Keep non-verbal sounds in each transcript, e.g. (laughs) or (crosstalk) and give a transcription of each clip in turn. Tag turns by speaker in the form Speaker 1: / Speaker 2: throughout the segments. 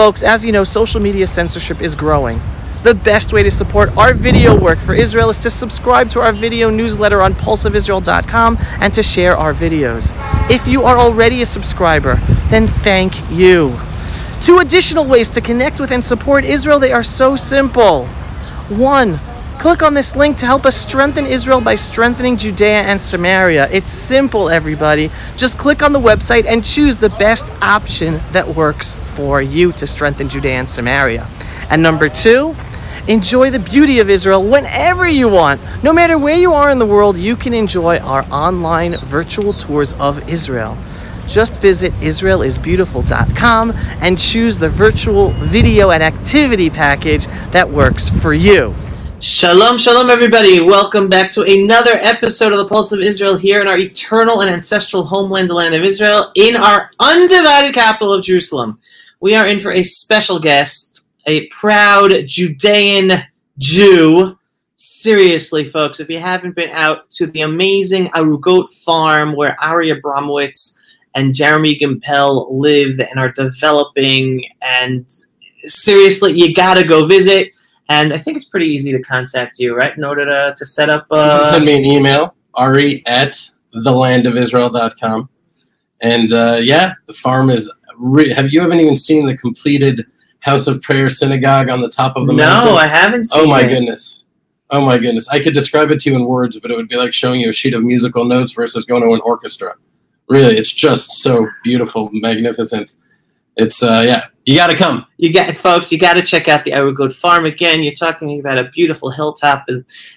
Speaker 1: Folks, as you know, social media censorship is growing. The best way to support our video work for Israel is to subscribe to our video newsletter on pulseofisrael.com and to share our videos. If you are already a subscriber, then thank you. Two additional ways to connect with and support Israel, they are so simple. One, click on this link to help us strengthen Israel by strengthening Judea and Samaria. It's simple, everybody. Just click on the website and choose the best option that works for you to strengthen Judea and Samaria. And number two, enjoy the beauty of Israel whenever you want. No matter where you are in the world, you can enjoy our online virtual tours of Israel. Just visit israelisbeautiful.com and choose the virtual video and activity package that works for you. Shalom, shalom, everybody. Welcome back to another episode of the Pulse of Israel here in our eternal and ancestral homeland, the land of Israel, in our undivided capital of Jerusalem. We are in for a special guest, a proud Judean Jew. Seriously, folks, if you haven't been out to the amazing Arugot farm where Ari Abramowitz and Jeremy Gimpel live and are developing, and seriously, you gotta go visit. And I think it's pretty easy to contact you, right? In order to, to set up. Uh,
Speaker 2: send me an email, ari at thelandofisrael.com. And uh, yeah, the farm is. Re- have you haven't even seen the completed House of Prayer synagogue on the top of the mountain?
Speaker 1: no, I haven't seen
Speaker 2: Oh my
Speaker 1: it.
Speaker 2: goodness. Oh my goodness. I could describe it to you in words, but it would be like showing you a sheet of musical notes versus going to an orchestra. Really, it's just so beautiful, magnificent. It's uh yeah, you got to come.
Speaker 1: You got, folks, you got to check out the Arugot farm again. You're talking about a beautiful hilltop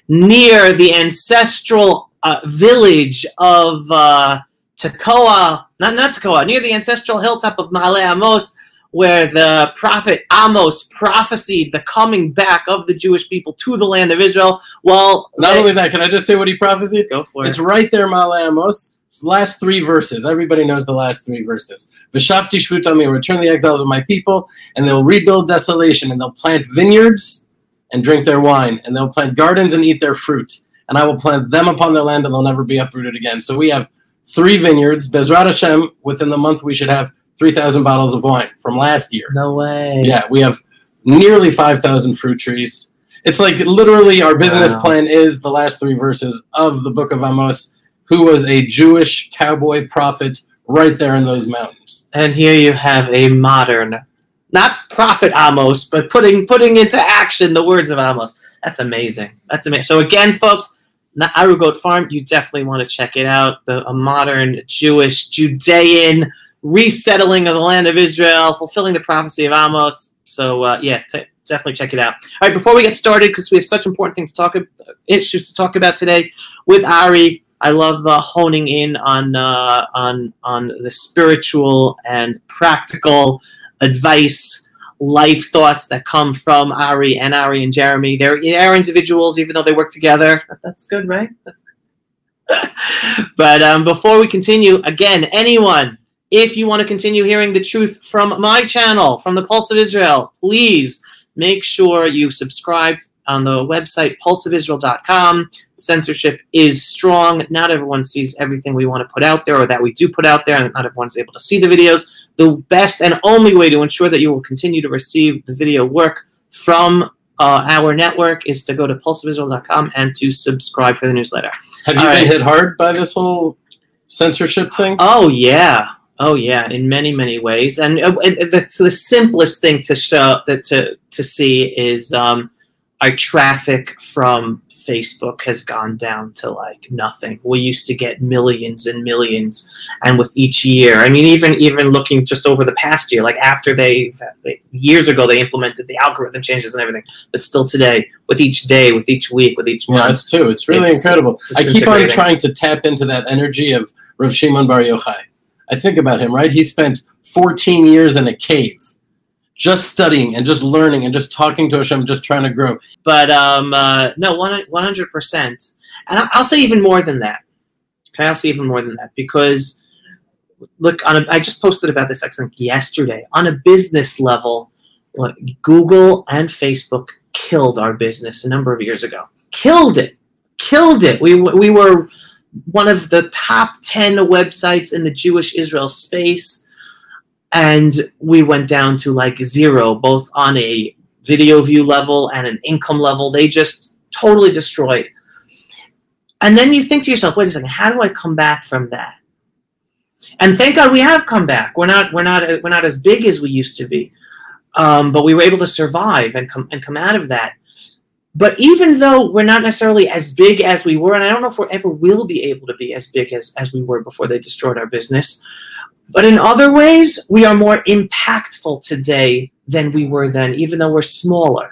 Speaker 1: near the ancestral uh, village of uh, Tekoa, not not Tekoa, near the ancestral hilltop of Ma'ale Amos, where the prophet Amos prophesied the coming back of the Jewish people to the land of Israel. Well,
Speaker 2: Not
Speaker 1: they-
Speaker 2: only that, can I just say what he prophesied?
Speaker 1: go for it.
Speaker 2: It's right there, Malamos. Last three verses. Everybody knows the last three verses. V'shafti shvutami, return the exiles of my people, and they'll rebuild desolation, and they'll plant vineyards and drink their wine, and they'll plant gardens and eat their fruit. And I will plant them upon their land, and they'll never be uprooted again. So we have three vineyards. Bezrat Hashem, within the month, we should have 3,000 bottles of wine from last year.
Speaker 1: No way.
Speaker 2: Yeah, we have nearly 5,000 fruit trees. It's like literally our business
Speaker 1: Wow.
Speaker 2: plan is the last three verses of the book of Amos, who was a Jewish cowboy prophet right there in those mountains.
Speaker 1: And here you have a modern, not prophet Amos, but putting putting into action the words of Amos. That's amazing. That's amazing. So again, folks, Na- Arugot Farm, you definitely want to check it out. The a modern Jewish Judean resettling of the land of Israel, fulfilling the prophecy of Amos. So uh, yeah, t- definitely check it out. All right, before we get started, because we have such important things to talk about, issues to talk about today with Ari. I love uh, honing in on uh, on on the spiritual and practical advice, life thoughts that come from Ari and Ari and Jeremy. They're they're individuals, even though they work together. That's good, right? That's- (laughs) but um, before we continue, again, anyone, if you want to continue hearing the truth from my channel, from the Pulse of Israel, please make sure you subscribe on the website pulseofisrael.com. Censorship is strong. Not everyone sees everything we want to put out there or that we do put out there, and not everyone's able to see the videos. The best and only way to ensure that you will continue to receive the video work from uh, our network is to go to pulseofisrael.com and to subscribe for the newsletter.
Speaker 2: Have you
Speaker 1: All
Speaker 2: been
Speaker 1: right.
Speaker 2: hit hard by this whole censorship thing?
Speaker 1: Oh yeah, oh yeah, in many many ways. And uh, the, the simplest thing to show that to to see is um, our traffic from Facebook has gone down to like nothing. We used to get millions and millions, and with each year, I mean, even even looking just over the past year, like after they, years ago they implemented the algorithm changes and everything, but still today, with each day, with each week, with each
Speaker 2: Yeah,
Speaker 1: month,
Speaker 2: us too. It's really
Speaker 1: It's
Speaker 2: incredible. I keep on trying to tap into that energy of Rav Shimon Bar Yochai. I think about him, right? He spent 14 years in a cave, just studying and just learning and just talking to Hashem, just trying to grow.
Speaker 1: but um, uh, no, one hundred percent, and I'll say even more than that. Okay, I'll say even more than that because look, on a, I just posted about this I yesterday. On a business level, look, Google and Facebook killed our business a number of years ago. Killed it, killed it. We we were one of the top ten websites in the Jewish Israel space. And we went down to like zero, both on a video view level and an income level. They just totally destroyed. And then you think to yourself, wait a second, how do I come back from that? And thank God we have come back. We're not we're not we're not as big as we used to be, um, but we were able to survive and come and come out of that. But even though we're not necessarily as big as we were, and I don't know if we ever will be able to be as big as, as we were before they destroyed our business, but in other ways, we are more impactful today than we were then, even though we're smaller.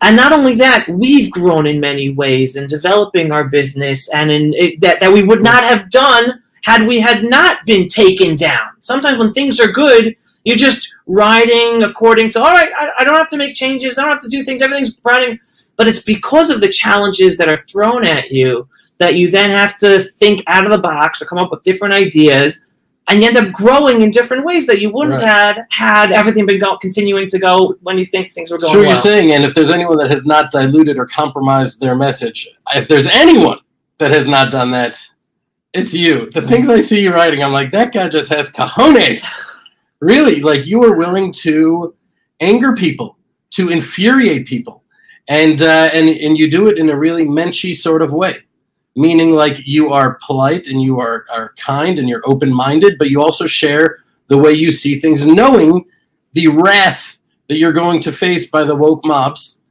Speaker 1: And not only that, we've grown in many ways in developing our business and in it, that, that we would not have done had we had not been taken down. Sometimes when things are good, you're just riding according to, all right, I, I don't have to make changes, I don't have to do things, everything's running but it's because of the challenges that are thrown at you that you then have to think out of the box or come up with different ideas and you end up growing in different ways that you wouldn't
Speaker 2: Right.
Speaker 1: had had everything been go- continuing to go when you think things were going
Speaker 2: true what
Speaker 1: well.
Speaker 2: you're saying, and if there's anyone that has not diluted or compromised their message, if there's anyone that has not done that, it's you. The things I see you writing, I'm like, that guy just has cojones. (laughs) Really, like you are willing to anger people, to infuriate people, and uh, and and you do it in a really menschy sort of way, meaning like you are polite and you are are kind and you're open minded, but you also share the way you see things, knowing the wrath that you're going to face by the woke mobs,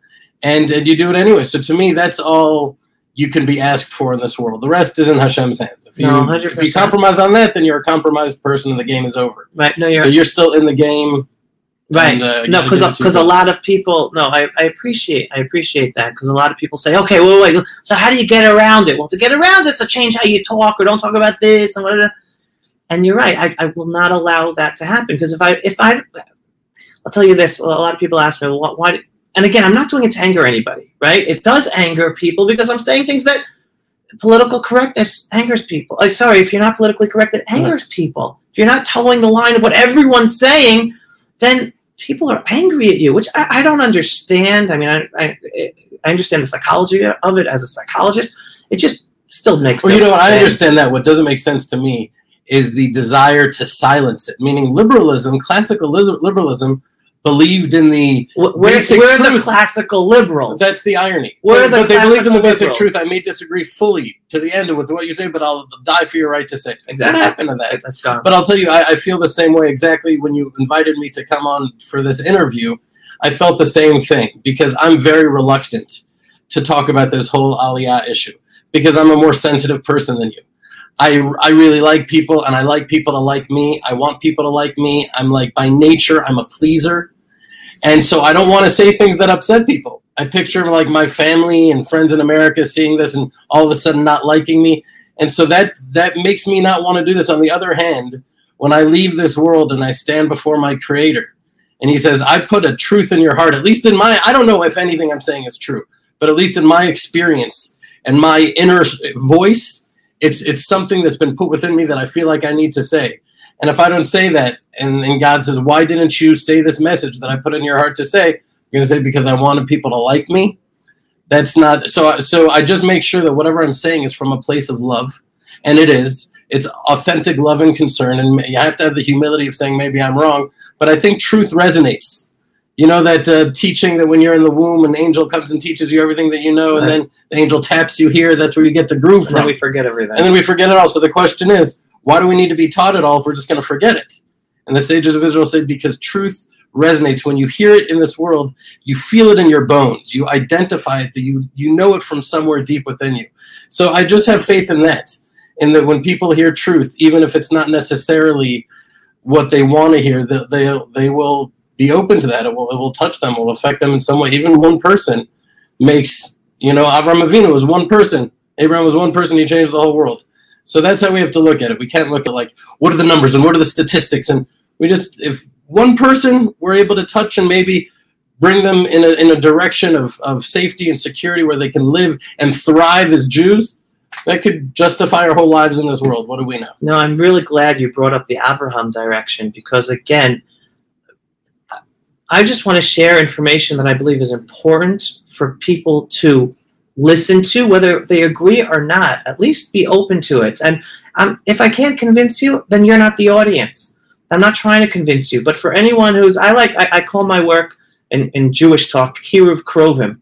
Speaker 2: and, and you do it anyway. So to me, that's all you can be asked for in this world. The rest is in Hashem's hands. If you
Speaker 1: No,
Speaker 2: if you compromise on that, then you're a compromised person, and the game is over.
Speaker 1: Right? No, you're
Speaker 2: So you're still in the game.
Speaker 1: Right.
Speaker 2: And, uh,
Speaker 1: no, because
Speaker 2: give it to
Speaker 1: because a lot of people. No, I, I appreciate I appreciate that because a lot of people say, okay, well, wait. So how do you get around it? Well, to get around it, so change how you talk or don't talk about this and whatever. And you're right. I, I will not allow that to happen because if I if I, I'll tell you this. A lot of people ask me, well, why? And again, I'm not doing it to anger anybody, right? It does anger people because I'm saying things that political correctness angers people. Like, sorry, if you're not politically correct, it angers people. If you're not toeing the line of what everyone's saying, then people are angry at you, which I, I don't understand. I mean, I, I I understand the psychology of it as a psychologist. It just still makes.
Speaker 2: Well,
Speaker 1: no
Speaker 2: you know, what, I understand that. What doesn't make sense to me is the desire to silence it. Meaning, liberalism, classical lis- liberalism, believed in the.
Speaker 1: Wh- We're,
Speaker 2: basic
Speaker 1: we're the classical liberals.
Speaker 2: That's the irony.
Speaker 1: We're
Speaker 2: but,
Speaker 1: the
Speaker 2: but they believed in the basic
Speaker 1: liberals.
Speaker 2: truth. I may disagree fully to the end with what you say, but I'll die for your right to say.
Speaker 1: Exactly.
Speaker 2: What happened to that?
Speaker 1: That's gone.
Speaker 2: But I'll tell you, I, I feel the same way exactly when you invited me to come on for this interview. I felt the same thing because I'm very reluctant to talk about this whole Aliyah issue because I'm a more sensitive person than you. I, I really like people and I like people to like me. I want people to like me. I'm like, by nature, I'm a pleaser. And so I don't want to say things that upset people. I picture like my family and friends in America seeing this and all of a sudden not liking me. And so that that makes me not want to do this. On the other hand, when I leave this world and I stand before my creator and he says, I put a truth in your heart, at least in my I don't know if anything I'm saying is true, but at least in my experience and my inner voice, it's it's something that's been put within me that I feel like I need to say. And if I don't say that, and, and God says, Why didn't you say this message that I put in your heart to say? You're gonna say because I wanted people to like me. That's not so. So I just make sure that whatever I'm saying is from a place of love, and it is. It's authentic love and concern, and you have to have the humility of saying maybe I'm wrong. But I think truth resonates. You know that uh, teaching that when you're in the womb, an angel comes and teaches you everything that you know, and then the angel taps you here. That's where you get the groove
Speaker 1: and then
Speaker 2: from
Speaker 1: we forget everything.
Speaker 2: and then we forget it all. So the question is, why do we need to be taught it all if we're just going to forget it? And the sages of Israel said, because truth resonates. When you hear it in this world, you feel it in your bones. You identify it. That you you know it from somewhere deep within you. So I just have faith in that. In that when people hear truth, even if it's not necessarily what they want to hear, that they they will be open to that. It will it will touch them. It will affect them in some way. Even one person makes you know Avram Avinu was one person. Abraham was one person. He changed the whole world. So that's how we have to look at it. We can't look at like what are the numbers and what are the statistics, and we just if one person we're able to touch and maybe bring them in a in a direction of, of safety and security where they can live and thrive as Jews, that could justify our whole lives in this world. What do we know?
Speaker 1: No, I'm really glad you brought up the Abraham direction because, again, I just want to share information that I believe is important for people to listen to, whether they agree or not. At least be open to it. And um, if I can't convince you, then you're not the audience. I'm not trying to convince you, but for anyone who's, I like, I, I call my work in, in Jewish talk, kiruv krovim.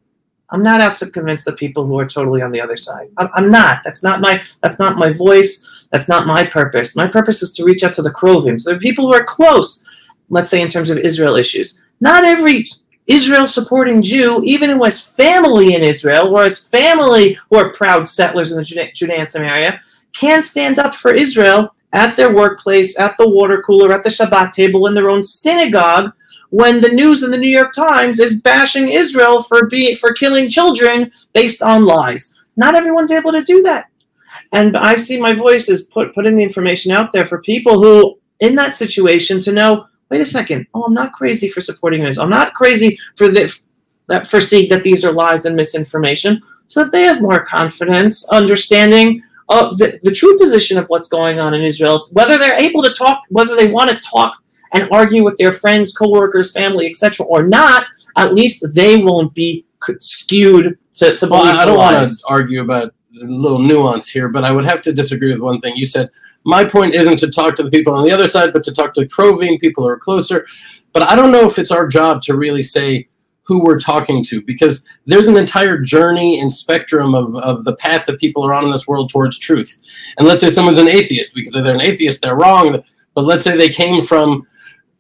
Speaker 1: I'm not out to convince the people who are totally on the other side. I'm, I'm not. That's not my. That's not my voice. That's not my purpose. My purpose is to reach out to the krovim, so the people who are close. Let's say in terms of Israel issues. Not every Israel supporting Jew, even who has family in Israel, or has family who are proud settlers in the Judean, and Samaria, can stand up for Israel at their workplace, at the water cooler, at the Shabbat table, in their own synagogue, when the news in the New York Times is bashing Israel for be, for killing children based on lies. Not everyone's able to do that. And I see my voice is put putting the information out there for people who in that situation to know, wait a second, oh, I'm not crazy for supporting this. I'm not crazy for the that for seeing that these are lies and misinformation, so that they have more confidence, understanding of the, the true position of what's going on in Israel, whether they're able to talk, whether they want to talk and argue with their friends, coworkers, family, etc., or not, at least they won't be skewed to, to
Speaker 2: well, I don't want to argue about a little nuance here, but I would have to disagree with one thing. You said my point isn't to talk to the people on the other side, but to talk to Krovim, people who are closer. But I don't know if it's our job to really say who we're talking to because there's an entire journey and spectrum of, of the path that people are on in this world towards truth. And let's say someone's an atheist because if they're an atheist, they're wrong. But let's say they came from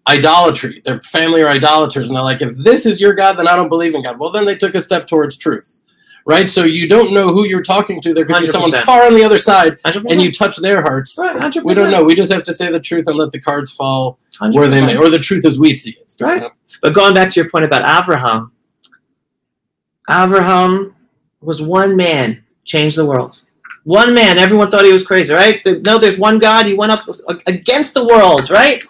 Speaker 2: idolatry. Their family are idolaters, and they're like, if this is your God, then I don't believe in God. Well, then they took a step towards truth, right? So you don't know who you're talking to. There could 100%. be someone far on the other side, 100%. and you touch their hearts. Right, we don't know. We just have to say the truth and let the cards fall 100%. where they may, or the truth as we see it.
Speaker 1: Right. You know? But going back to your point about Abraham, Abraham was one man changed the world. One man. Everyone thought he was crazy, right? No, there's one God. He went up against the world, right?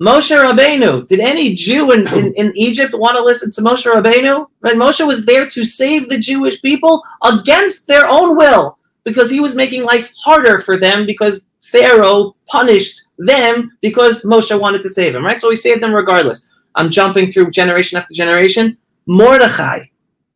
Speaker 1: Moshe Rabbeinu. Did any Jew in, in, in, (clears throat) Egypt want to listen to Moshe Rabbeinu? Right? Moshe was there to save the Jewish people against their own will because he was making life harder for them because Pharaoh punished them because Moshe wanted to save them, right? So he saved them regardless. I'm jumping through generation after generation. Mordechai.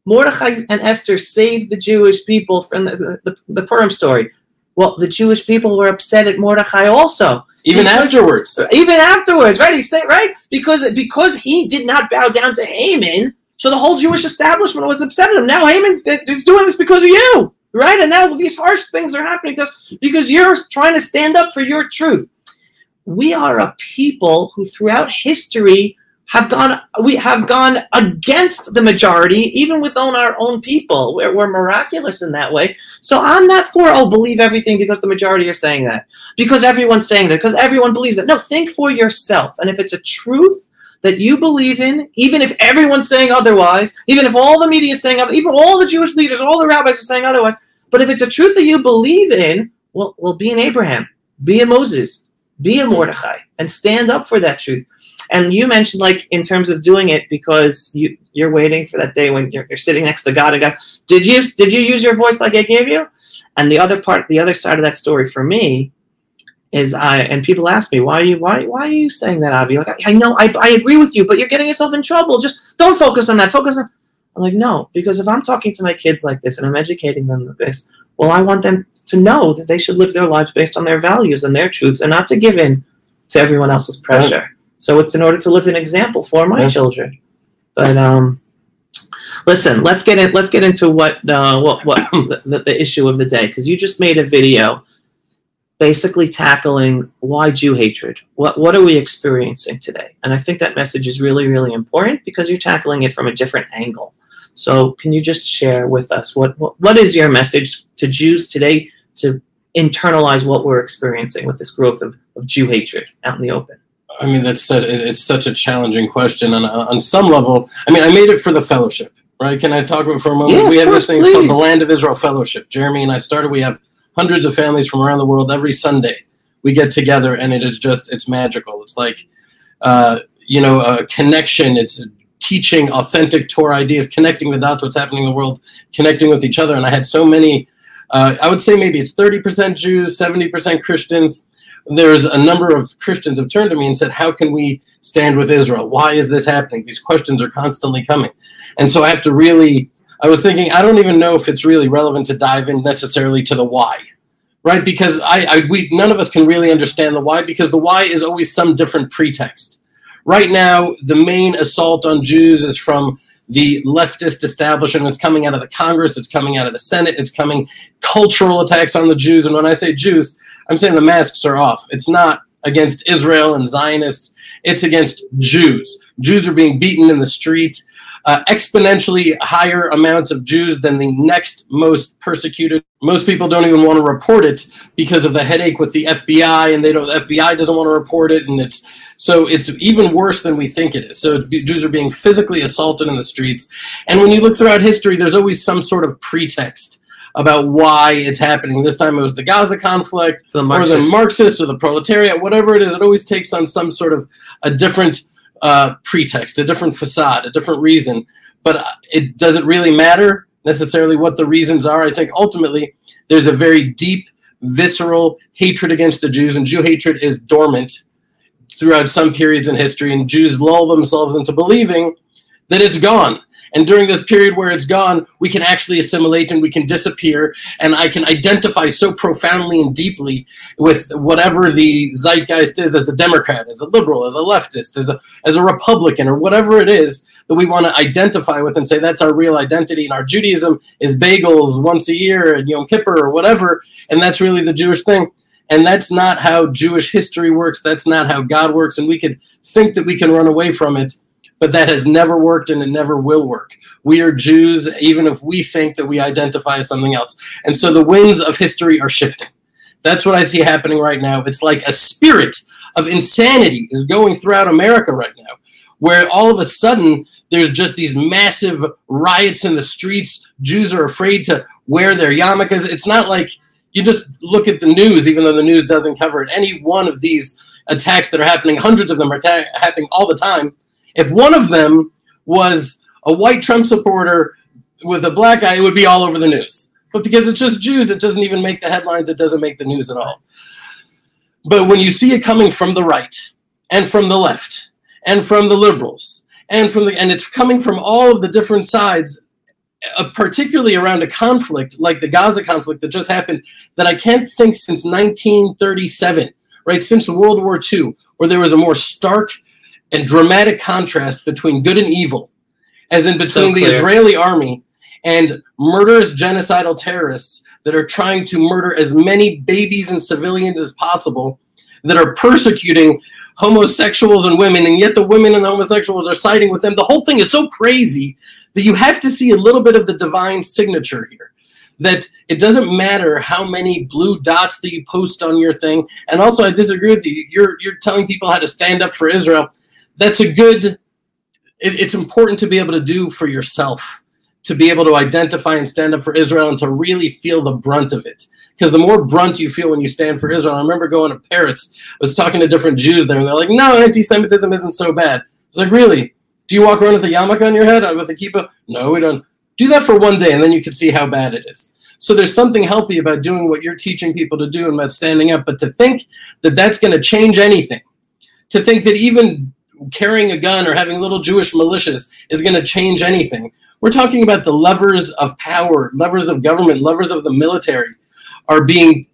Speaker 1: Mordechai and Esther saved the Jewish people from the, the, the Purim story. Well, the Jewish people were upset at Mordechai also
Speaker 2: even because, afterwards.
Speaker 1: Even afterwards, right? He said, right? Because because he did not bow down to Haman, so the whole Jewish establishment was upset at him. Now Haman's doing this because of you, right? And now these harsh things are happening to us because you're trying to stand up for your truth. We are a people who, throughout history, have gone we have gone against the majority even within our own people. We're, we're, miraculous in that way. So i'm not for oh believe everything because the majority are saying that. Because everyone's saying that. Because everyone believes that. No think for yourself. And if it's a truth that you believe in even if everyone's saying otherwise even if all the media is saying even all the jewish leaders all the rabbis are saying otherwise but if it's a truth that you believe in well, well be an abraham. Be a moses. Be a mordechai. And stand up for that truth and you mentioned like in terms of doing it because you you're waiting for that day when you're, you're sitting next to God and God. Did you did you use your voice like I gave you? And the other part, the other side of that story for me is I and people ask me why are you why why are you saying that Avi? Like I, I know I, I agree with you, but you're getting yourself in trouble. Just don't focus on that. Focus on. I'm like no, because if I'm talking to my kids like this and I'm educating them like this, well, I want them to know that they should live their lives based on their values and their truths, and not to give in to everyone else's pressure. So it's in order to live an example for my yeah. children. But um, listen, let's get in. Let's get into what uh, what what (coughs) the, the issue of the day because you just made a video basically tackling why Jew hatred. What what are we experiencing today? And I think that message is really really important because you're tackling it from a different angle. So can you just share with us what what, what is your message to Jews today to internalize what we're experiencing with this growth of, of Jew hatred out in the open?
Speaker 2: I mean, that's it's such a challenging question, and on some level, I mean, I made it for the fellowship, right? Can I talk about for a moment?
Speaker 1: Yeah,
Speaker 2: we have
Speaker 1: course,
Speaker 2: this thing
Speaker 1: please.
Speaker 2: called the Land of Israel Fellowship. Jeremy and I started. We have hundreds of families from around the world every Sunday. We get together, and it is just it's magical. It's like, uh, you know, a connection. It's teaching authentic Torah ideas, connecting the dots, what's happening in the world, connecting with each other. And I had so many. Uh, I would say maybe it's thirty percent Jews, seventy percent Christians there's a number of Christians have turned to me and said, How can we stand with Israel? Why is this happening? These questions are constantly coming. And so I have to really, I was thinking, I don't even know if it's really relevant to dive in necessarily to the why. right? Because I, I we none of us can really understand the why because the why is always some different pretext. Right now, the main assault on Jews is from the leftist establishment. It's coming out of the Congress. It's coming out of the Senate. It's coming cultural attacks on the Jews. And when I say Jews, I'm saying the masks are off. It's not against Israel and Zionists. It's against Jews. Jews are being beaten in the street uh, exponentially higher amounts of Jews than the next most persecuted. Most people don't even want to report it because of the headache with the FBI, and they don't. The FBI doesn't want to report it, and it's so it's even worse than we think it is. So Jews are being physically assaulted in the streets, and when you look throughout history, there's always some sort of pretext about why it's happening. This time it was the Gaza conflict, the or the Marxist, or the proletariat, whatever it is. It always takes on some sort of a different uh, pretext, a different facade, a different reason. But it doesn't really matter necessarily what the reasons are. I think ultimately there's a very deep, visceral hatred against the Jews, and Jew hatred is dormant throughout some periods in history, and Jews lull themselves into believing that it's gone. And during this period where it's gone, we can actually assimilate and we can disappear. And I can identify so profoundly and deeply with whatever the zeitgeist is as a Democrat, as a liberal, as a leftist, as a, as a Republican, or whatever it is that we want to identify with and say that's our real identity. And our Judaism is bagels once a year and Yom Kippur or whatever. And that's really the Jewish thing. And that's not how Jewish history works. That's not how God works. And we could think that we can run away from it but that has never worked and it never will work. We are Jews, even if we think that we identify as something else. And so the winds of history are shifting. That's what I see happening right now. It's like a spirit of insanity is going throughout America right now, where all of a sudden there's just these massive riots in the streets. Jews are afraid to wear their yarmulkes. It's not like you just look at the news, even though the news doesn't cover it. Any one of these attacks that are happening, hundreds of them are ta- happening all the time if one of them was a white Trump supporter with a black guy, it would be all over the news. But because it's just Jews, it doesn't even make the headlines, it doesn't make the news at all. But when you see it coming from the right and from the left and from the liberals and from the and it's coming from all of the different sides, uh, particularly around a conflict like the Gaza conflict that just happened, that I can't think since 1937, right? Since World War II, where there was a more stark and dramatic contrast between good and evil, as in between so the Israeli army and murderous genocidal terrorists that are trying to murder as many babies and civilians as possible, that are persecuting homosexuals and women, and yet the women and the homosexuals are siding with them. The whole thing is so crazy that you have to see a little bit of the divine signature here. That it doesn't matter how many blue dots that you post on your thing. And also, I disagree with you. You're you're telling people how to stand up for Israel that's a good it, it's important to be able to do for yourself to be able to identify and stand up for israel and to really feel the brunt of it. Because the more brunt you feel when you stand for israel i remember going to paris i was talking to different jews there and they're like no anti-semitism isn't so bad. I was like really? Do you walk around with a yarmulke on your head with a kippah? No we don't. Do that for one day and then you can see how bad it is. So there's something healthy about doing what you're teaching people to do and about standing up but to think that that's going to change anything to think that even carrying a gun or having little Jewish militias is going to change anything. We're talking about the levers of power, levers of government, levers of the military are being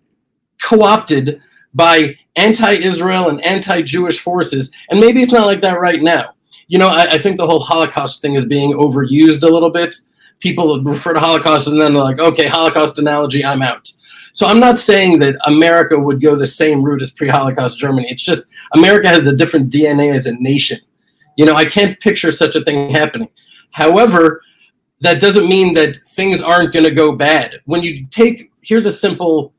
Speaker 2: co opted by anti Israel and anti Jewish forces. And maybe it's not like that right now. You know, I, I, think the whole Holocaust thing is being overused a little bit. People refer to Holocaust and then they're like, okay, Holocaust analogy, I'm out. So I'm not saying that America would go the same route as pre-Holocaust Germany. It's just America has a different DNA as a nation. You know, I can't picture such a thing happening. However, that doesn't mean that things aren't going to go bad. When you take here's a simple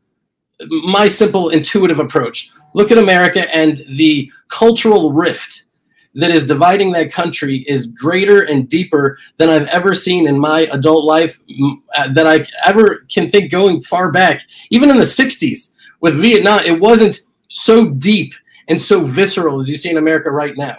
Speaker 2: my simple intuitive approach. Look at America and the cultural rift that is dividing that country is greater and deeper than I've ever seen in my adult life, uh, that I ever can think going far back. Even in the 60s with Vietnam, it wasn't so deep and so visceral as you see in America right now.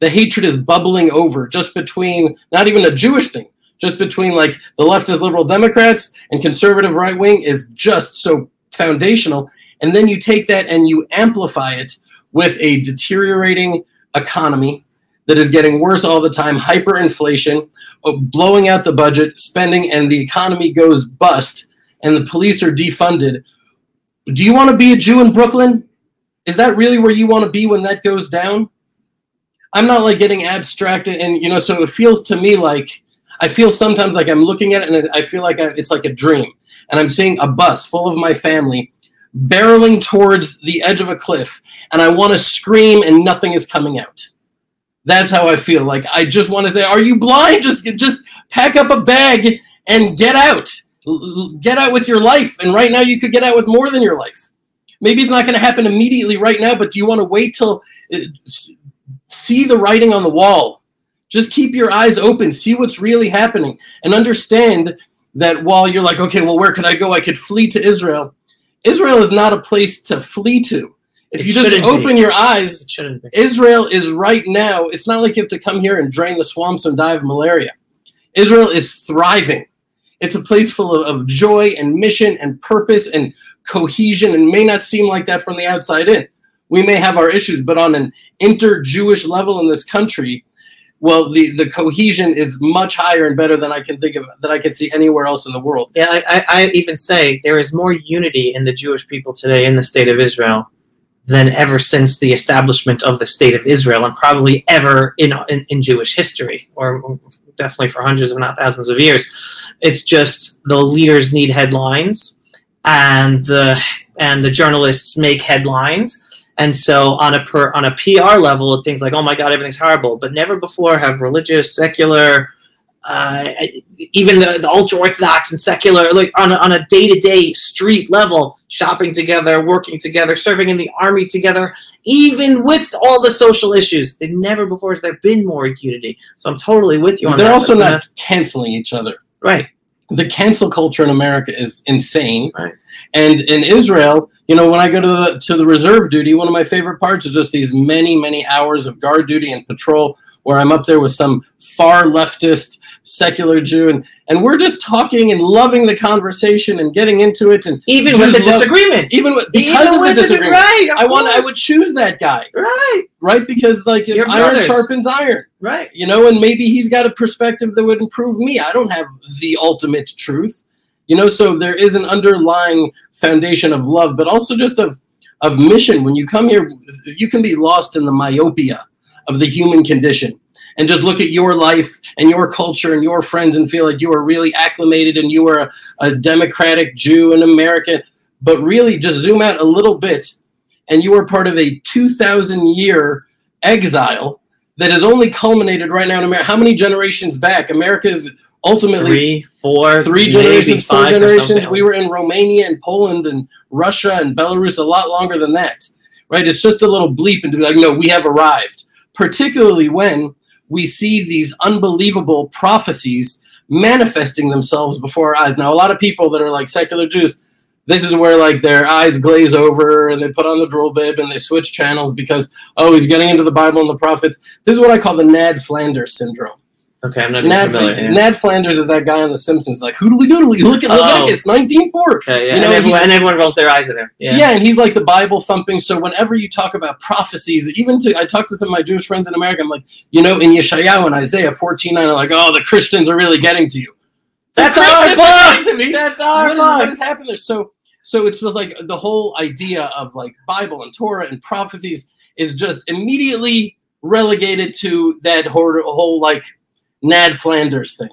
Speaker 2: The hatred is bubbling over just between, not even a Jewish thing, just between like the leftist liberal Democrats and conservative right wing is just so foundational. And then you take that and you amplify it with a deteriorating economy that is getting worse all the time, hyperinflation, uh, blowing out the budget, spending, and the economy goes bust, and the police are defunded. do you want to be a Jew in Brooklyn? Is that really where you want to be when that goes down? I'm not like getting abstracted, and you know, so it feels to me like I feel sometimes like I'm looking at it, and I feel like I, it's like a dream, and I'm seeing a bus full of my family barreling towards the edge of a cliff, and I want to scream, and nothing is coming out. That's how I feel. Like I just want to say, "Are you blind? Just just pack up a bag and get out. Get out with your life." And right now, you could get out with more than your life. Maybe it's not going to happen immediately right now, but do you want to wait till uh, see the writing on the wall? Just keep your eyes open, see what's really happening, and understand that while you're like, okay, well, where could I go? I could flee to Israel. Israel is not a place to flee to. If
Speaker 1: It
Speaker 2: you just open
Speaker 1: be.
Speaker 2: your eyes,
Speaker 1: It shouldn't be.
Speaker 2: Israel is right now, it's not like you have to come here and drain the swamps and die of malaria. Israel is thriving. It's a place full of, of joy and mission and purpose and cohesion and may not seem like that from the outside in. We may have our issues, but on an inter Jewish level in this country, well, the, the cohesion is much higher and better than I can think of, that I can see anywhere else in the world.
Speaker 1: Yeah, I, I, even say there is more unity in the Jewish people today in the state of Israel than ever since the establishment of the state of Israel, and probably ever in in, in Jewish history, or definitely for hundreds, if not thousands, of years. It's just the leaders need headlines, and the and the journalists make headlines. And so on a per on a PR level, things like, oh my God, everything's horrible. But never before have religious, secular, uh, even the, the ultra orthodox and secular, like on a, on a day to day street level, shopping together, working together, serving in the army together, even with all the social issues. It never before has there been more unity. So I'm totally with you on
Speaker 2: They're
Speaker 1: that.
Speaker 2: also
Speaker 1: That's-
Speaker 2: not canceling each other.
Speaker 1: right.
Speaker 2: the cancel culture in America is insane.
Speaker 1: Right.
Speaker 2: And in Israel, you know, when I go to the to the reserve duty, one of my favorite parts is just these many, many hours of guard duty and patrol where I'm up there with some far leftist secular Jew and and we're just talking and loving the conversation and getting into it and
Speaker 1: Even with the
Speaker 2: love-
Speaker 1: disagreements.
Speaker 2: even with because
Speaker 1: Even
Speaker 2: of
Speaker 1: with
Speaker 2: the
Speaker 1: the
Speaker 2: disagreement.
Speaker 1: right.
Speaker 2: I want I would choose that guy,
Speaker 1: Right.
Speaker 2: right? Because like
Speaker 1: Your
Speaker 2: iron
Speaker 1: brothers.
Speaker 2: sharpens iron
Speaker 1: Right.
Speaker 2: you know, and maybe he's got a perspective that would improve me. I don't have the ultimate truth, you know. So there is an underlying foundation of love, but also just of of mission. When you come here, you can be lost in the myopia of the human condition and just look at your life and your culture and your friends and feel like you are really acclimated and you are a, a democratic Jew and American. But really, just zoom out a little bit, and you are part of a two thousand year exile that has only culminated right now in America. How many generations back? America is ultimately
Speaker 1: Three, four,
Speaker 2: three generations, four generations. We were in Romania and Poland and Russia and Belarus a lot longer than that, right? It's just a little bleep and to be like, no, we have arrived. Particularly when we see these unbelievable prophecies manifesting themselves before our eyes. Now, a lot of people that are like secular Jews, this is where like their eyes glaze over and they put on the droll bib and they switch channels because oh he's getting into the Bible and the prophets. This is what I call the Ned Flanders syndrome.
Speaker 1: Okay, I'm not
Speaker 2: Ned,
Speaker 1: familiar.
Speaker 2: Ned Flanders is that guy on The Simpsons, like hoodly doodly, look at
Speaker 1: Oh.
Speaker 2: Leviticus 19.4.
Speaker 1: Okay, yeah.
Speaker 2: You know,
Speaker 1: and, everyone, and everyone rolls their eyes at him.
Speaker 2: Yeah.
Speaker 1: Yeah.
Speaker 2: and he's like the Bible thumping. So whenever you talk about prophecies, even to I talk to some of my Jewish friends in America, I'm like, you know, in Yeshayahu and Isaiah 14, I'm like, oh, the Christians are really getting to you.
Speaker 1: That's our book!
Speaker 2: to me.
Speaker 1: That's our
Speaker 2: What is- what
Speaker 1: book!
Speaker 2: has happened there? So, so it's like the whole idea of like Bible and Torah and prophecies is just immediately relegated to that whole, whole like Ned Flanders thing.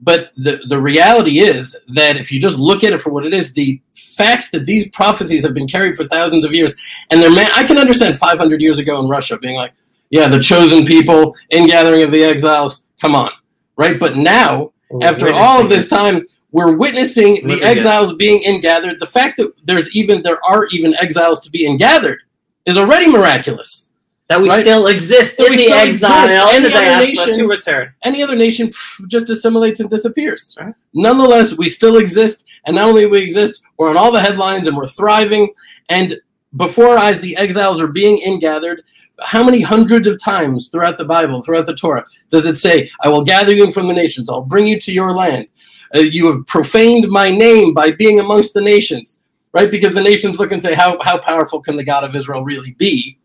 Speaker 2: But the the reality is that if you just look at it for what it is, the fact that these prophecies have been carried for thousands of years, and they're man, I can understand 500 years ago in Russia being like, yeah, the chosen people, ingathering of the exiles, come on, right? But now after all of this time, we're witnessing the
Speaker 1: Living it.
Speaker 2: exiles being ingathered. The fact that there's even there are even exiles to be ingathered is already miraculous.
Speaker 1: That we
Speaker 2: right?
Speaker 1: still exist
Speaker 2: That
Speaker 1: in
Speaker 2: we
Speaker 1: the
Speaker 2: still exist.
Speaker 1: exile and the
Speaker 2: other nation-
Speaker 1: to return.
Speaker 2: Any other nation pff, just assimilates and disappears.
Speaker 1: Right.
Speaker 2: Nonetheless, we still exist, and not only we exist, we're on all the headlines and we're thriving. And before our eyes, the exiles are being ingathered. How many hundreds of times throughout the Bible, throughout the Torah, does it say, "I will gather you from the nations; I'll bring you to your land"? Uh, you have profaned my name by being amongst the nations, right? Because the nations look and say, "How how powerful can the God of Israel really be?"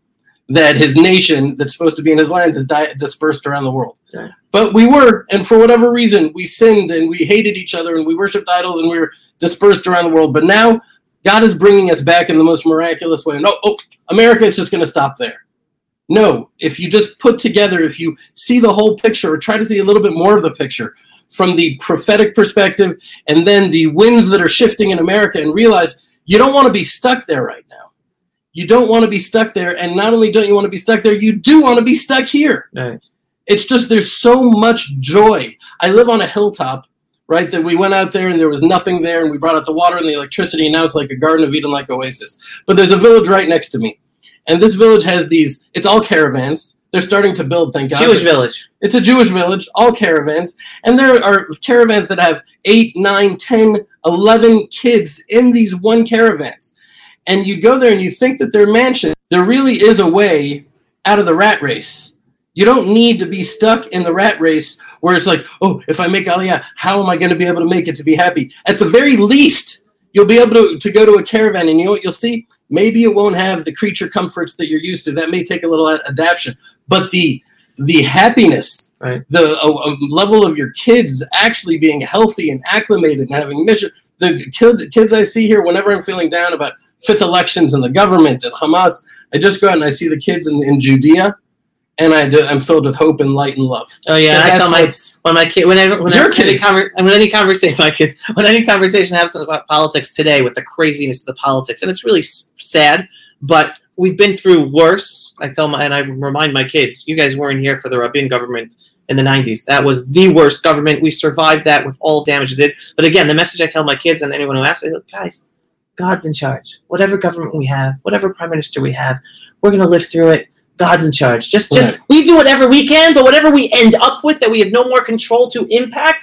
Speaker 2: That his nation, that's supposed to be in his lands, is di- dispersed around the world.
Speaker 1: Right.
Speaker 2: But we were, and for whatever reason, we sinned and we hated each other and we worshipped idols and we were dispersed around the world. But now God is bringing us back in the most miraculous way. No, oh, America is just going to stop there. No, if you just put together, if you see the whole picture or try to see a little bit more of the picture from the prophetic perspective and then the winds that are shifting in America and realize you don't want to be stuck there right. You don't want to be stuck there. And not only don't you want to be stuck there, you do want to be stuck here.
Speaker 1: Right.
Speaker 2: It's just there's so much joy. I live on a hilltop, right? That we went out there and there was nothing there, and we brought out the water and the electricity, and now it's like a Garden of Eden, like Oasis. But there's a village right next to me, and this village has these. It's all caravans. They're starting to build, thank God.
Speaker 1: Jewish village.
Speaker 2: It's a Jewish village, all caravans, and there are caravans that have eight, nine, 10, 11 kids in these one caravans. And you go there and you think that they're mansions. There really is a way out of the rat race. You don't need to be stuck in the rat race where it's like, oh, if I make Aliyah, how am I going to be able to make it to be happy? At the very least, you'll be able to, to go to a caravan and you know what you'll see? Maybe it won't have the creature comforts that you're used to. That may take a little adaptation, but the the happiness,
Speaker 1: Right.
Speaker 2: the uh, uh, level of your kids actually being healthy and acclimated and having mission. The kids kids I see here, whenever I'm feeling down about fifth elections and the government and Hamas, I just go out and I see the kids in, in Judea, and I do, I'm filled with hope and light and love.
Speaker 1: Oh yeah,
Speaker 2: So
Speaker 1: I tell my when my kid whenever when
Speaker 2: Your
Speaker 1: any,
Speaker 2: kids.
Speaker 1: conver- when any conversation (laughs) my kids when any conversation happens about politics today with the craziness of the politics and it's really sad but we've been through worse i tell my and i remind my kids you guys weren't here for the rabin government in the 90s that was the worst government we survived that with all damage it did but again the message i tell my kids and anyone who asks I guys god's in charge. Whatever government we have whatever prime minister we have we're going to live through it. God's in charge. Just just
Speaker 2: Right.
Speaker 1: we do whatever we can but whatever we end up with that we have no more control to impact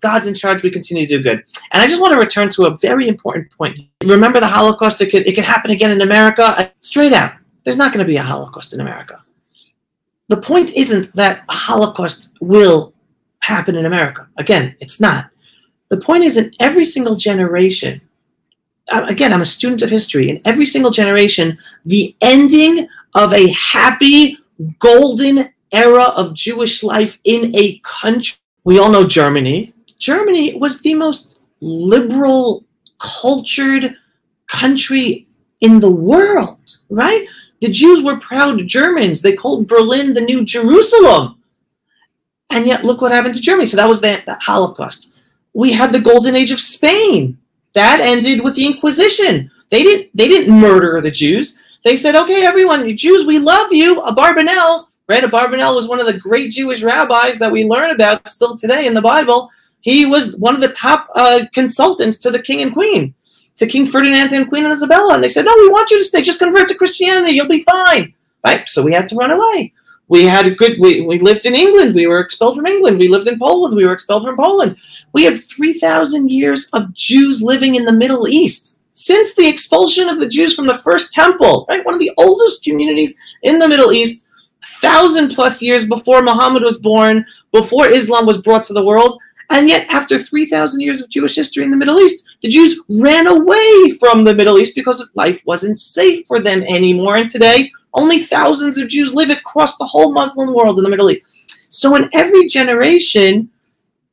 Speaker 1: god's in charge. We continue to do good. And i just want to return to a very important point. Remember the holocaust? It could, it could happen again in america. Uh, straight out. There's not going to be a holocaust in america. The point isn't that a holocaust will happen in america. Again it's not. The point is in every single generation again i'm a student of history in every single generation the ending of a happy golden era of Jewish life in a country. We all know Germany. Germany was the most liberal, cultured country in the world, right? The Jews were proud Germans. They called Berlin the new Jerusalem. And yet, look what happened to Germany. So that was the, the Holocaust. We had the golden age of Spain. That ended with the Inquisition. They didn't. They didn't murder the Jews. They said, "Okay, everyone, Jews, we love you." Abarbanel, right? Abarbanel was one of the great Jewish rabbis that we learn about still today in the Bible. He was one of the top uh, consultants to the king and queen, to King Ferdinand and Queen Isabella, and they said, "No, we want you to stay. Just convert to Christianity. You'll be fine." Right? So we had to run away. We had a good. We, we lived in England. We were expelled from England. We lived in Poland. We were expelled from Poland. We had three thousand years of Jews living in the Middle East since the expulsion of the Jews from the first temple, right? One of the oldest communities in the Middle East, thousand plus years before Muhammad was born, before Islam was brought to the world. And yet, after 3,000 years of Jewish history in the Middle East, the Jews ran away from the Middle East because life wasn't safe for them anymore. And today, only thousands of Jews live across the whole Muslim world in the Middle East. So, in every generation,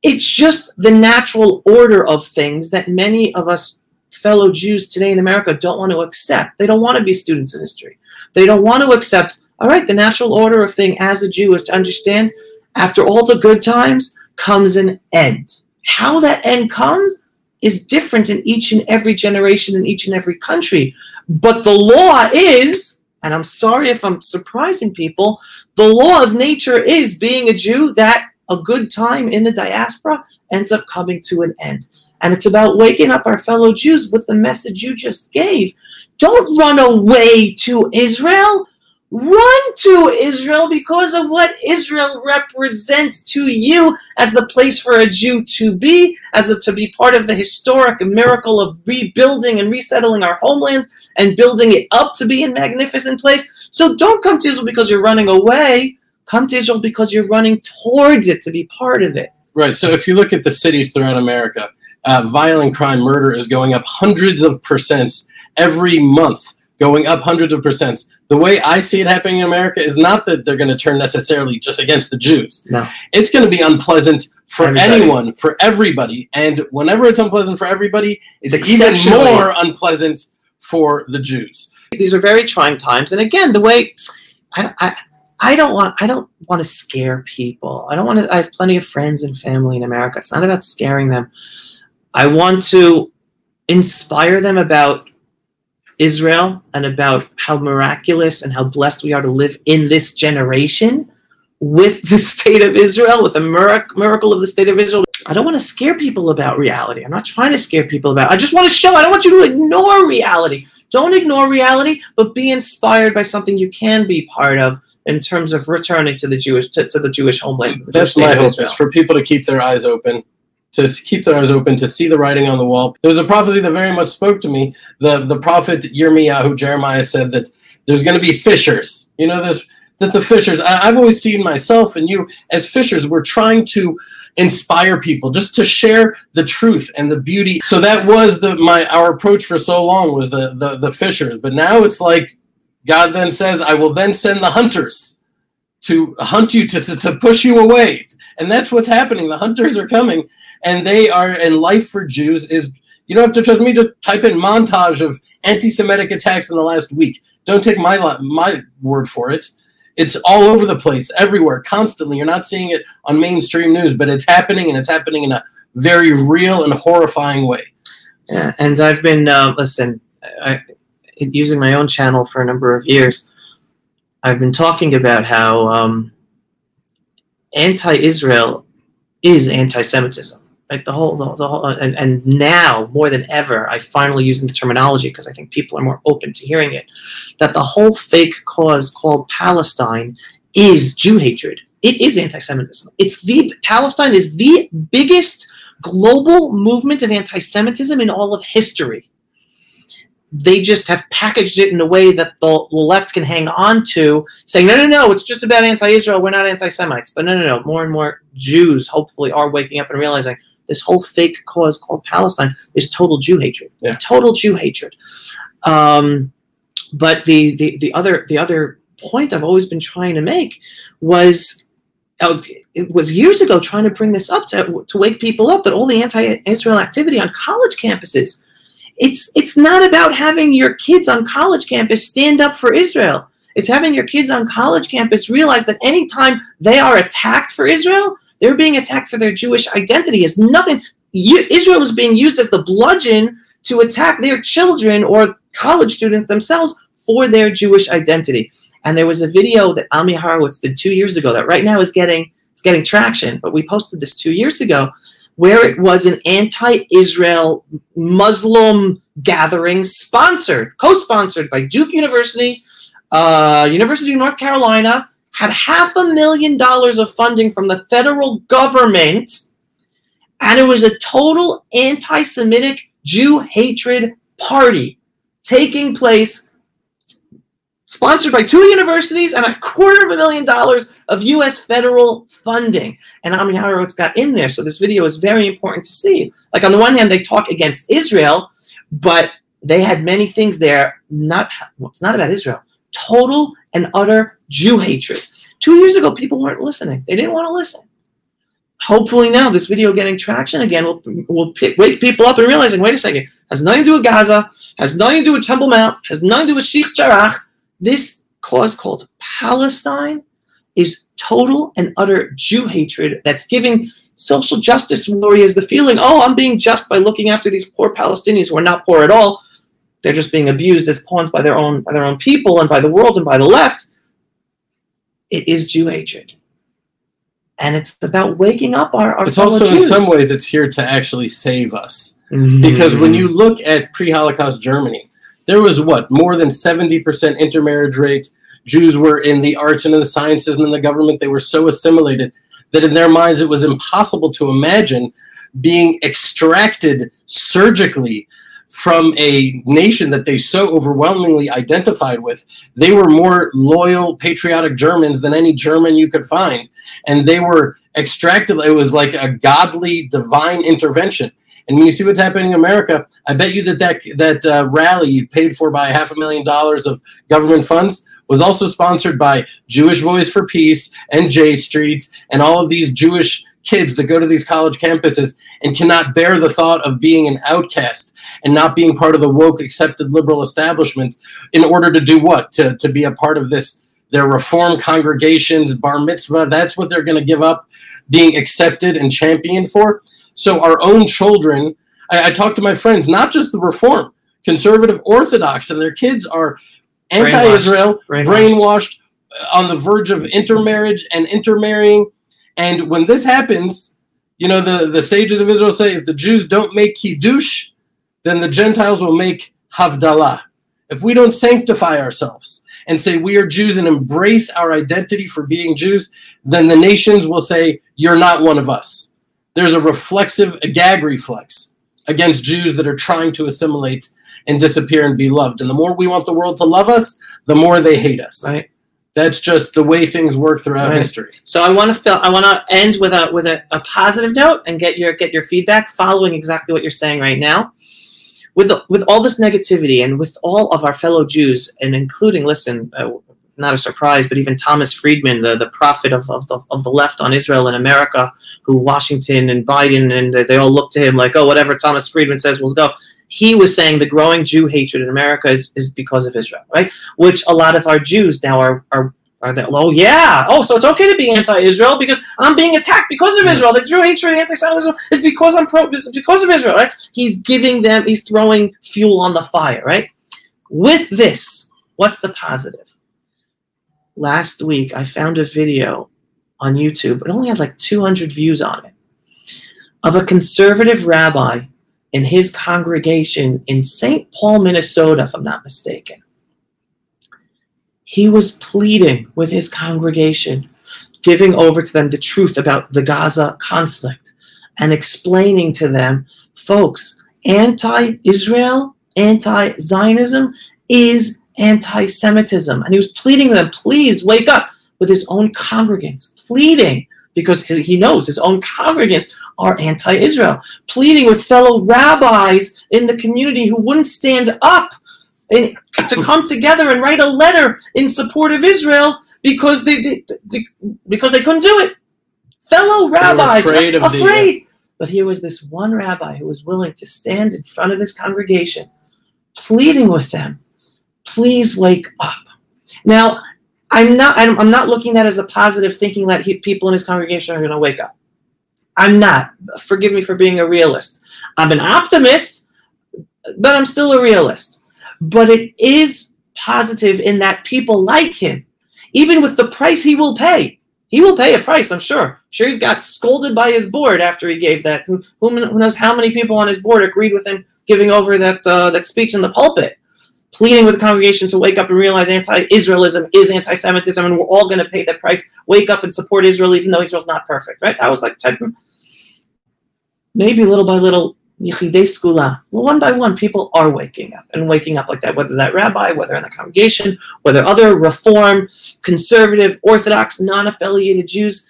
Speaker 1: it's just the natural order of things that many of us fellow Jews today in America don't want to accept. They don't want to be students in history. They don't want to accept, all right, the natural order of thing as a Jew is to understand after all the good times comes an end. How that end comes is different in each and every generation in each and every country. But the law is, and I'm sorry if I'm surprising people, the law of nature is being a Jew that a good time in the diaspora ends up coming to an end. And it's about waking up our fellow Jews with the message you just gave. Don't run away to Israel. Run to Israel because of what Israel represents to you as the place for a Jew to be, as a, to be part of the historic miracle of rebuilding and resettling our homelands and building it up to be a magnificent place. So don't come to Israel because you're running away. Come to Israel because you're running towards it to be part of it.
Speaker 2: Right. So if you look at the cities throughout America, uh, violent crime, murder is going up hundreds of percents every month, going up hundreds of percents. The way I see it happening in America is not that they're going to turn necessarily just against the Jews.
Speaker 1: No.
Speaker 2: It's going to be unpleasant for
Speaker 1: Everybody.
Speaker 2: anyone, for everybody. And whenever it's unpleasant for everybody, it's,
Speaker 1: It's
Speaker 2: even more unpleasant for the Jews.
Speaker 1: these are very trying times and again the way I, I I don't want I don't want to scare people. I don't want to I have plenty of friends and family in America. It's not about scaring them. I want to inspire them about Israel and about how miraculous and how blessed we are to live in this generation with (laughs) the state of Israel, with the mirac- miracle of the state of Israel. I don't want to scare people about reality. I'm not trying to scare people about. I just want to show. I don't want you to ignore reality. Don't ignore reality, but be inspired by something you can be part of in terms of returning to the Jewish to, to the Jewish homeland. the
Speaker 2: That's
Speaker 1: state
Speaker 2: my hope is for people to keep their eyes open, to keep their eyes open, to see the writing on the wall. There was a prophecy that very much spoke to me. The the prophet Yirmiyahu, Jeremiah said that there's going to be fishers. You know, that the fishers. I, I've always seen myself and you as fishers. We're trying to inspire people just to share the truth and the beauty. So that was the my our approach for so long was the the, the fishers. But now it's like God then says, I will then send the hunters to hunt you to to push you away. And that's what's happening. The hunters are coming and they are and life for Jews is you don't have to trust me just type in montage of anti-Semitic attacks in the last week. Don't take my my word for it. It's all over the place, everywhere, constantly. You're not seeing it on mainstream news, but it's happening, and it's happening in a very real and horrifying way.
Speaker 1: Yeah, and I've been uh, listen, I, using my own channel for a number of years. I've been talking about how um, anti-Israel is anti-Semitism. Like the whole, the, the whole, uh, and, and now more than ever, I finally using the terminology because I think people are more open to hearing it. That the whole fake cause called Palestine is Jew hatred. It is anti-Semitism. It's the Palestine is the biggest global movement of anti-Semitism in all of history. They just have packaged it in a way that the left can hang on to, saying, no, no, no, it's just about anti-Israel. We're not anti-Semites. But no, no, no. More and more Jews, hopefully, are waking up and realizing this whole fake cause called Palestine is total Jew hatred.
Speaker 2: Yeah.
Speaker 1: Total Jew hatred. Um, but the, the the other the other point I've always been trying to make was uh, it was years ago trying to bring this up to, to wake people up that all the anti-Israel activity on college campuses it's it's not about having your kids on college campus stand up for Israel. It's having your kids on college campus realize that anytime they are attacked for Israel, they're being attacked for their Jewish identity. Is nothing. Israel is being used as the bludgeon to attack their children or college students themselves for their Jewish identity. And there was a video that Ami Horowitz did two years ago that right now is getting it's getting traction, but we posted this two years ago, where it was an anti-Israel Muslim gathering sponsored, co-sponsored by Duke University, uh, University of North Carolina, had half a million dollars of funding from the federal government, and it was a total anti-Semitic Jew hatred party taking place sponsored by two universities and a quarter of a million dollars of U.S. federal funding. And Ami Horowitz got in there, so this video is very important to see. Like on the one hand, they talk against Israel, but they had many things there. Not well, it's not about Israel. Total and utter Jew hatred. Two years ago, people weren't listening. They didn't want to listen. Hopefully now, this video getting traction again will will wake people up and realizing, wait a second, has nothing to do with Gaza, has nothing to do with Temple Mount, has nothing to do with Sheikh Jarrah. This cause called Palestine is total and utter Jew hatred that's giving social justice warriors the feeling, oh, I'm being just by looking after these poor Palestinians who are not poor at all. They're just being abused as pawns by their own by their own people and by the world and by the left. It is Jew hatred. And it's about waking up our, our
Speaker 2: It's also in some ways it's here to actually save us.
Speaker 1: Mhm.
Speaker 2: Because when you look at pre-Holocaust Germany, there was what more than seventy percent intermarriage rate. Jews were in the arts and in the sciences and in the government. They were so assimilated that in their minds it was impossible to imagine being extracted surgically from a nation that they so overwhelmingly identified with. They were more loyal, patriotic Germans than any German you could find. And they were extracted. It was like a godly, divine intervention. And when you see what's happening in America, I bet you that that, that uh, rally paid for by half a million dollars of government funds was also sponsored by Jewish Voice for Peace and J Street and all of these Jewish kids that go to these college campuses and cannot bear the thought of being an outcast and not being part of the woke, accepted liberal establishment in order to do what? To, to be a part of this, their reform congregations, bar mitzvah. That's what they're going to give up being accepted and championed for. So our own children, I, I talk to my friends, not just the reform, conservative Orthodox, and their kids are anti-Israel,
Speaker 1: Brainwashed.
Speaker 2: brainwashed, uh, on the verge of intermarriage and intermarrying. And when this happens, you know, the, the sages of Israel say if the Jews don't make Kiddush, then the Gentiles will make Havdalah. If we don't sanctify ourselves and say we are Jews and embrace our identity for being Jews, then the nations will say, You're not one of us. There's a reflexive, a gag reflex against Jews that are trying to assimilate and disappear and be loved. And the more we want the world to love us, the more they hate us.
Speaker 1: Right.
Speaker 2: That's just the way things work throughout
Speaker 1: Right.
Speaker 2: history.
Speaker 1: So I want to fill, I want to end with a with a, a positive note and get your get your feedback following exactly what you're saying right now. With the, with all this negativity and with all of our fellow Jews and including listen, uh, not a surprise, but even Thomas Friedman, the, the prophet of, of, the, of the left on Israel and America, who Washington and Biden and they all look to him like, oh, whatever Thomas Friedman says, we'll go. He was saying the growing Jew hatred in America is, is because of Israel, right? Which a lot of our Jews now are, are are they, oh yeah, oh so it's okay to be anti-Israel because I'm being attacked because of Israel. The Jew hatred, anti-Semitism is because I'm pro, because of Israel, right? He's giving them, he's throwing fuel on the fire, right? With this, what's the positive? Last week, I found a video on YouTube. It only had like 200 views on it of a conservative rabbi in his congregation in St. Paul, Minnesota, if I'm not mistaken he was pleading with his congregation, giving over to them the truth about the Gaza conflict and explaining to them, folks, anti Israel, anti Zionism is anti Semitism. And he was pleading with them, please wake up with his own congregants, pleading because his- he knows his own congregants are anti Israel, pleading with fellow rabbis in the community who wouldn't stand up and to (laughs) come together and write a letter in support of Israel because they, they, they- because they couldn't do it. Fellow rabbis
Speaker 2: afraid of the- uh,
Speaker 1: afraid. But here was this one rabbi who was willing to stand in front of his congregation, pleading with them, "Please wake up." Now, I'm not. I'm, not looking at as a positive, thinking that he, people in his congregation are going to wake up. I'm not. Forgive me for being a realist. I'm an optimist, but I'm still a realist but it is positive in that people like him, even with the price he will pay. He will pay a price, I'm sure. I'm sure he's got scolded by his board after he gave that. Who, who knows how many people on his board agreed with him giving over that uh, that speech in the pulpit, pleading with the congregation to wake up and realize anti-Israelism is anti-Semitism, and we're all going to pay the price. Wake up and support Israel, even though Israel's not perfect. Right? That was like type of maybe little by little. Well, one by one, people are waking up and waking up like that, whether that rabbi, whether in the congregation, whether other reform, conservative, orthodox, non-affiliated Jews.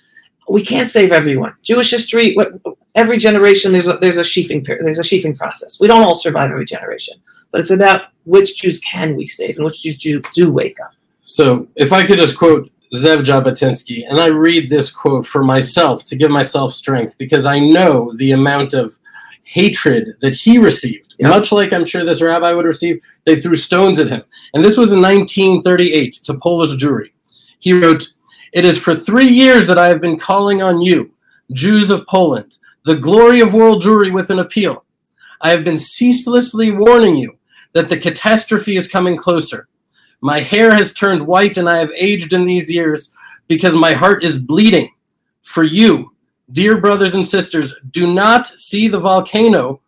Speaker 1: We can't save everyone. Jewish history, every generation, there's a, there's a sheafing period, there's a sheafing process. We don't all survive every generation, but it's about which Jews can we save and which Jews do, do wake up.
Speaker 2: So, if I could just quote Zev Jabotinsky, and I read this quote for myself to give myself strength because I know the amount of hatred that he received. Much like I'm sure this rabbi would receive, they threw stones at him. And this was in 1938 to Polish Jewry. He wrote, It is for three years that I have been calling on you, Jews of Poland, the glory of world Jewry with an appeal. I have been ceaselessly warning you that the catastrophe is coming closer. My hair has turned white and I have aged in these years because my heart is bleeding. For you, dear brothers and sisters, do not see the volcano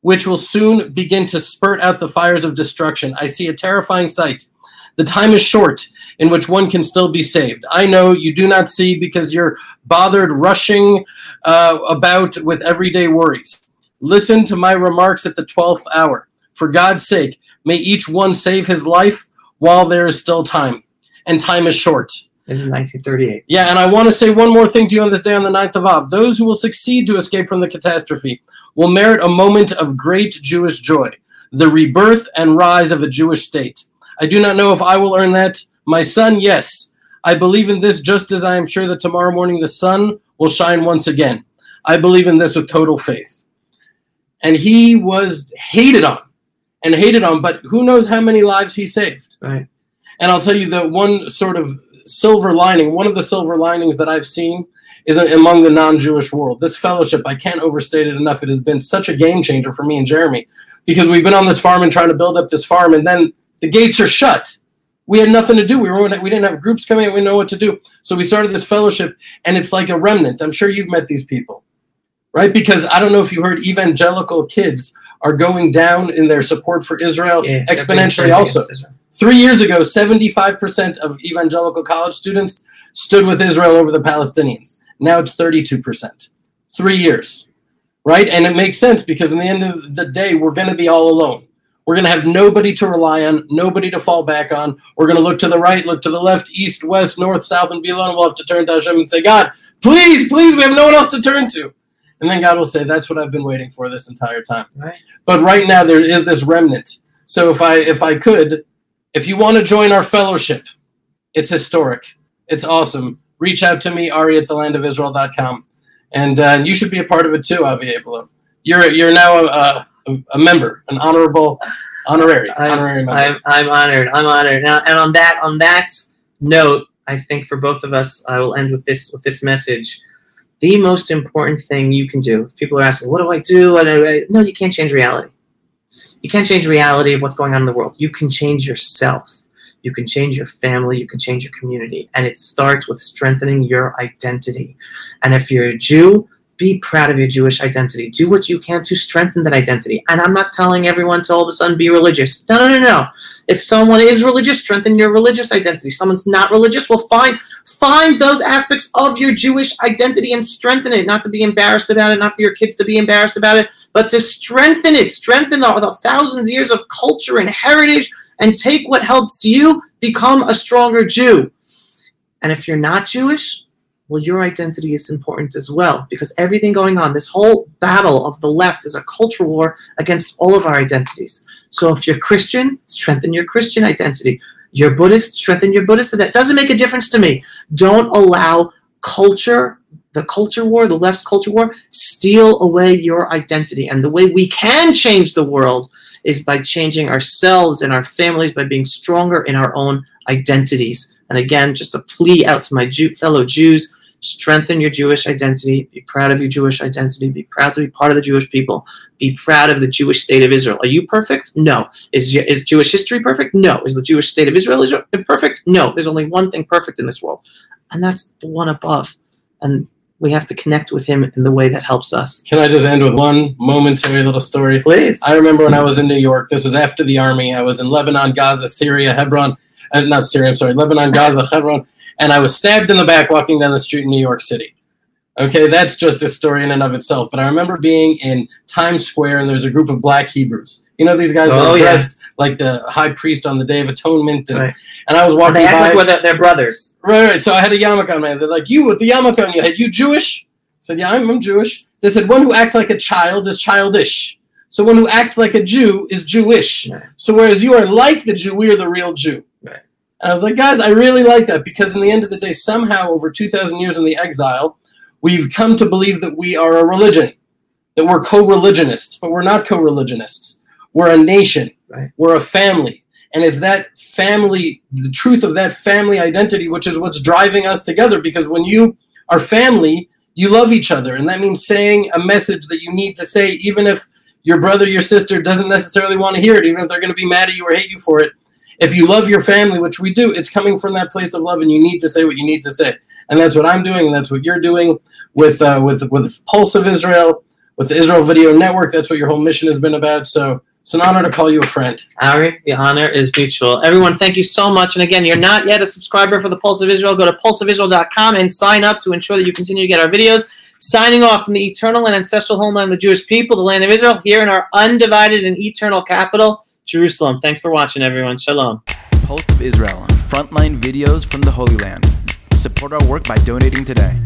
Speaker 2: which will soon begin to spurt out the fires of destruction. I see a terrifying sight. The time is short in which one can still be saved. I know you do not see because you're bothered rushing uh, about with everyday worries. Listen to my remarks at the 12th hour. For God's sake, may each one save his life while there is still time. And time is short.
Speaker 1: This is 1938.
Speaker 2: Yeah, and I want to say one more thing to you on this day on the 9th of Av. Those who will succeed to escape from the catastrophe will merit a moment of great Jewish joy, the rebirth and rise of a Jewish state. I do not know if I will earn that. My son, yes. I believe in this just as I am sure that tomorrow morning the sun will shine once again. I believe in this with total faith. And he was hated on and hated on, but who knows how many lives he saved.
Speaker 1: Right.
Speaker 2: And I'll tell you the one sort of silver lining, one of the silver linings that I've seen is among the non-Jewish world. This fellowship, I can't overstate it enough. It has been such a game changer for me and Jeremy because we've been on this farm and trying to build up this farm, and then the gates are shut. We had nothing to do. We were we didn't have groups coming. in. We know what to do. So we started this fellowship, and it's like a remnant. I'm sure you've met these people, right? Because I don't know if you heard evangelical kids are going down in their support for Israel
Speaker 1: Yeah,
Speaker 2: exponentially. Also,
Speaker 1: Israel.
Speaker 2: three years ago, 75% of evangelical college students stood with Israel over the Palestinians. Now it's 32%. Three years, right? And it makes sense because in the end of the day, we're going to be all alone. We're going to have nobody to rely on, nobody to fall back on. We're going to look to the right, look to the left, east, west, north, south, and be alone. We'll have to turn to Hashem and say, God, please, please, we have no one else to turn to. And then God will say, That's what I've been waiting for this entire time.
Speaker 1: Right.
Speaker 2: But right now there is this remnant. So if I if I could, if you want to join our fellowship, it's historic. It's awesome. Reach out to me, Ari at thelandofisrael.com. And uh, you should be a part of it too, Avi Abelow. You're you're now a, a, a member, an honorable honorary honorary member.
Speaker 1: I'm, I'm honored. I'm honored. Now, and on that on that note, I think for both of us, I will end with this with this message. The most important thing you can do. If people are asking, "What do I do?" No, you can't change reality. You can't change reality of what's going on in the world. You can change yourself. You can change your family. You can change your community, and it starts with strengthening your identity. And if you're a Jew, be proud of your Jewish identity. Do what you can to strengthen that identity. And I'm not telling everyone to all of a sudden be religious. No, no, no, no. If someone is religious, strengthen your religious identity. Someone's not religious, well, find find those aspects of your Jewish identity and strengthen it. Not to be embarrassed about it, not for your kids to be embarrassed about it, but to strengthen it. Strengthen the, the thousands of years of culture and heritage, and take what helps you become a stronger Jew. And if you're not Jewish, well, your identity is important as well because everything going on, this whole battle of the left is a cultural war against all of our identities. So if you're Christian, strengthen your Christian identity. You're Buddhist, strengthen your Buddhist. And that doesn't make a difference to me. Don't allow culture, the culture war, the left's culture war, steal away your identity. And the way we can change the world is by changing ourselves and our families, by being stronger in our own identities. And again, just a plea out to my Jew, fellow Jews strengthen your Jewish identity, be proud of your Jewish identity, be proud to be part of the Jewish people, be proud of the Jewish state of Israel. Are you perfect? No. Is, is Jewish history perfect? No. Is the Jewish state of Israel perfect? No. There's only one thing perfect in this world, and that's the one above. And we have to connect with him in the way that helps us.
Speaker 2: Can I just end with one momentary little story?
Speaker 1: Please.
Speaker 2: I remember when I was in New York. This was after the army. I was in Lebanon, Gaza, Syria, Hebron, uh, not Syria. I'm sorry, Lebanon, Gaza, (laughs) Hebron, and I was stabbed in the back walking down the street in New York City. Okay, that's just a story in and of itself. But I remember being in Times Square, and there's a group of Black Hebrews. You know these guys that
Speaker 1: Oh,
Speaker 2: are
Speaker 1: yeah.
Speaker 2: dressed like the high priest on the Day of Atonement, and,
Speaker 1: Right.
Speaker 2: and I was
Speaker 1: And
Speaker 2: walking
Speaker 1: they act
Speaker 2: by.
Speaker 1: like their, they're brothers.
Speaker 2: Right, right. So I had a yarmulke on, man. They're like, you with the yarmulke on your head, you Jewish? I said, yeah, I'm, I'm Jewish. They said, one who acts like a child is childish. So one who acts like a Jew is Jewish.
Speaker 1: Right.
Speaker 2: So whereas you are like the Jew, we are the real Jew. And I was like, guys, I really like that because in the end of the day, somehow over 2,000 years in the exile, we've come to believe that we are a religion, that we're co-religionists, but we're not co-religionists. We're a nation.
Speaker 1: Right.
Speaker 2: We're a family. And it's that family, the truth of that family identity, which is what's driving us together. Because when you are family, you love each other. And that means saying a message that you need to say, even if your brother, your sister doesn't necessarily want to hear it, even if they're going to be mad at you or hate you for it. If you love your family, which we do, it's coming from that place of love, and you need to say what you need to say. And that's what I'm doing, and that's what you're doing with uh, with with Pulse of Israel, with the Israel Video Network. That's what your whole mission has been about. So it's an honor to call you a friend.
Speaker 1: Ari, the honor is mutual. Everyone, thank you so much. And again, you're not yet a subscriber for the Pulse of Israel. Go to pulseofisrael.com and sign up to ensure that you continue to get our videos. Signing off from the eternal and ancestral homeland of the Jewish people, the land of Israel, here in our undivided and eternal capital, Jerusalem. Thanks for watching, everyone. Shalom.
Speaker 3: Pulse of Israel, frontline videos from the Holy Land. Support our work by donating today.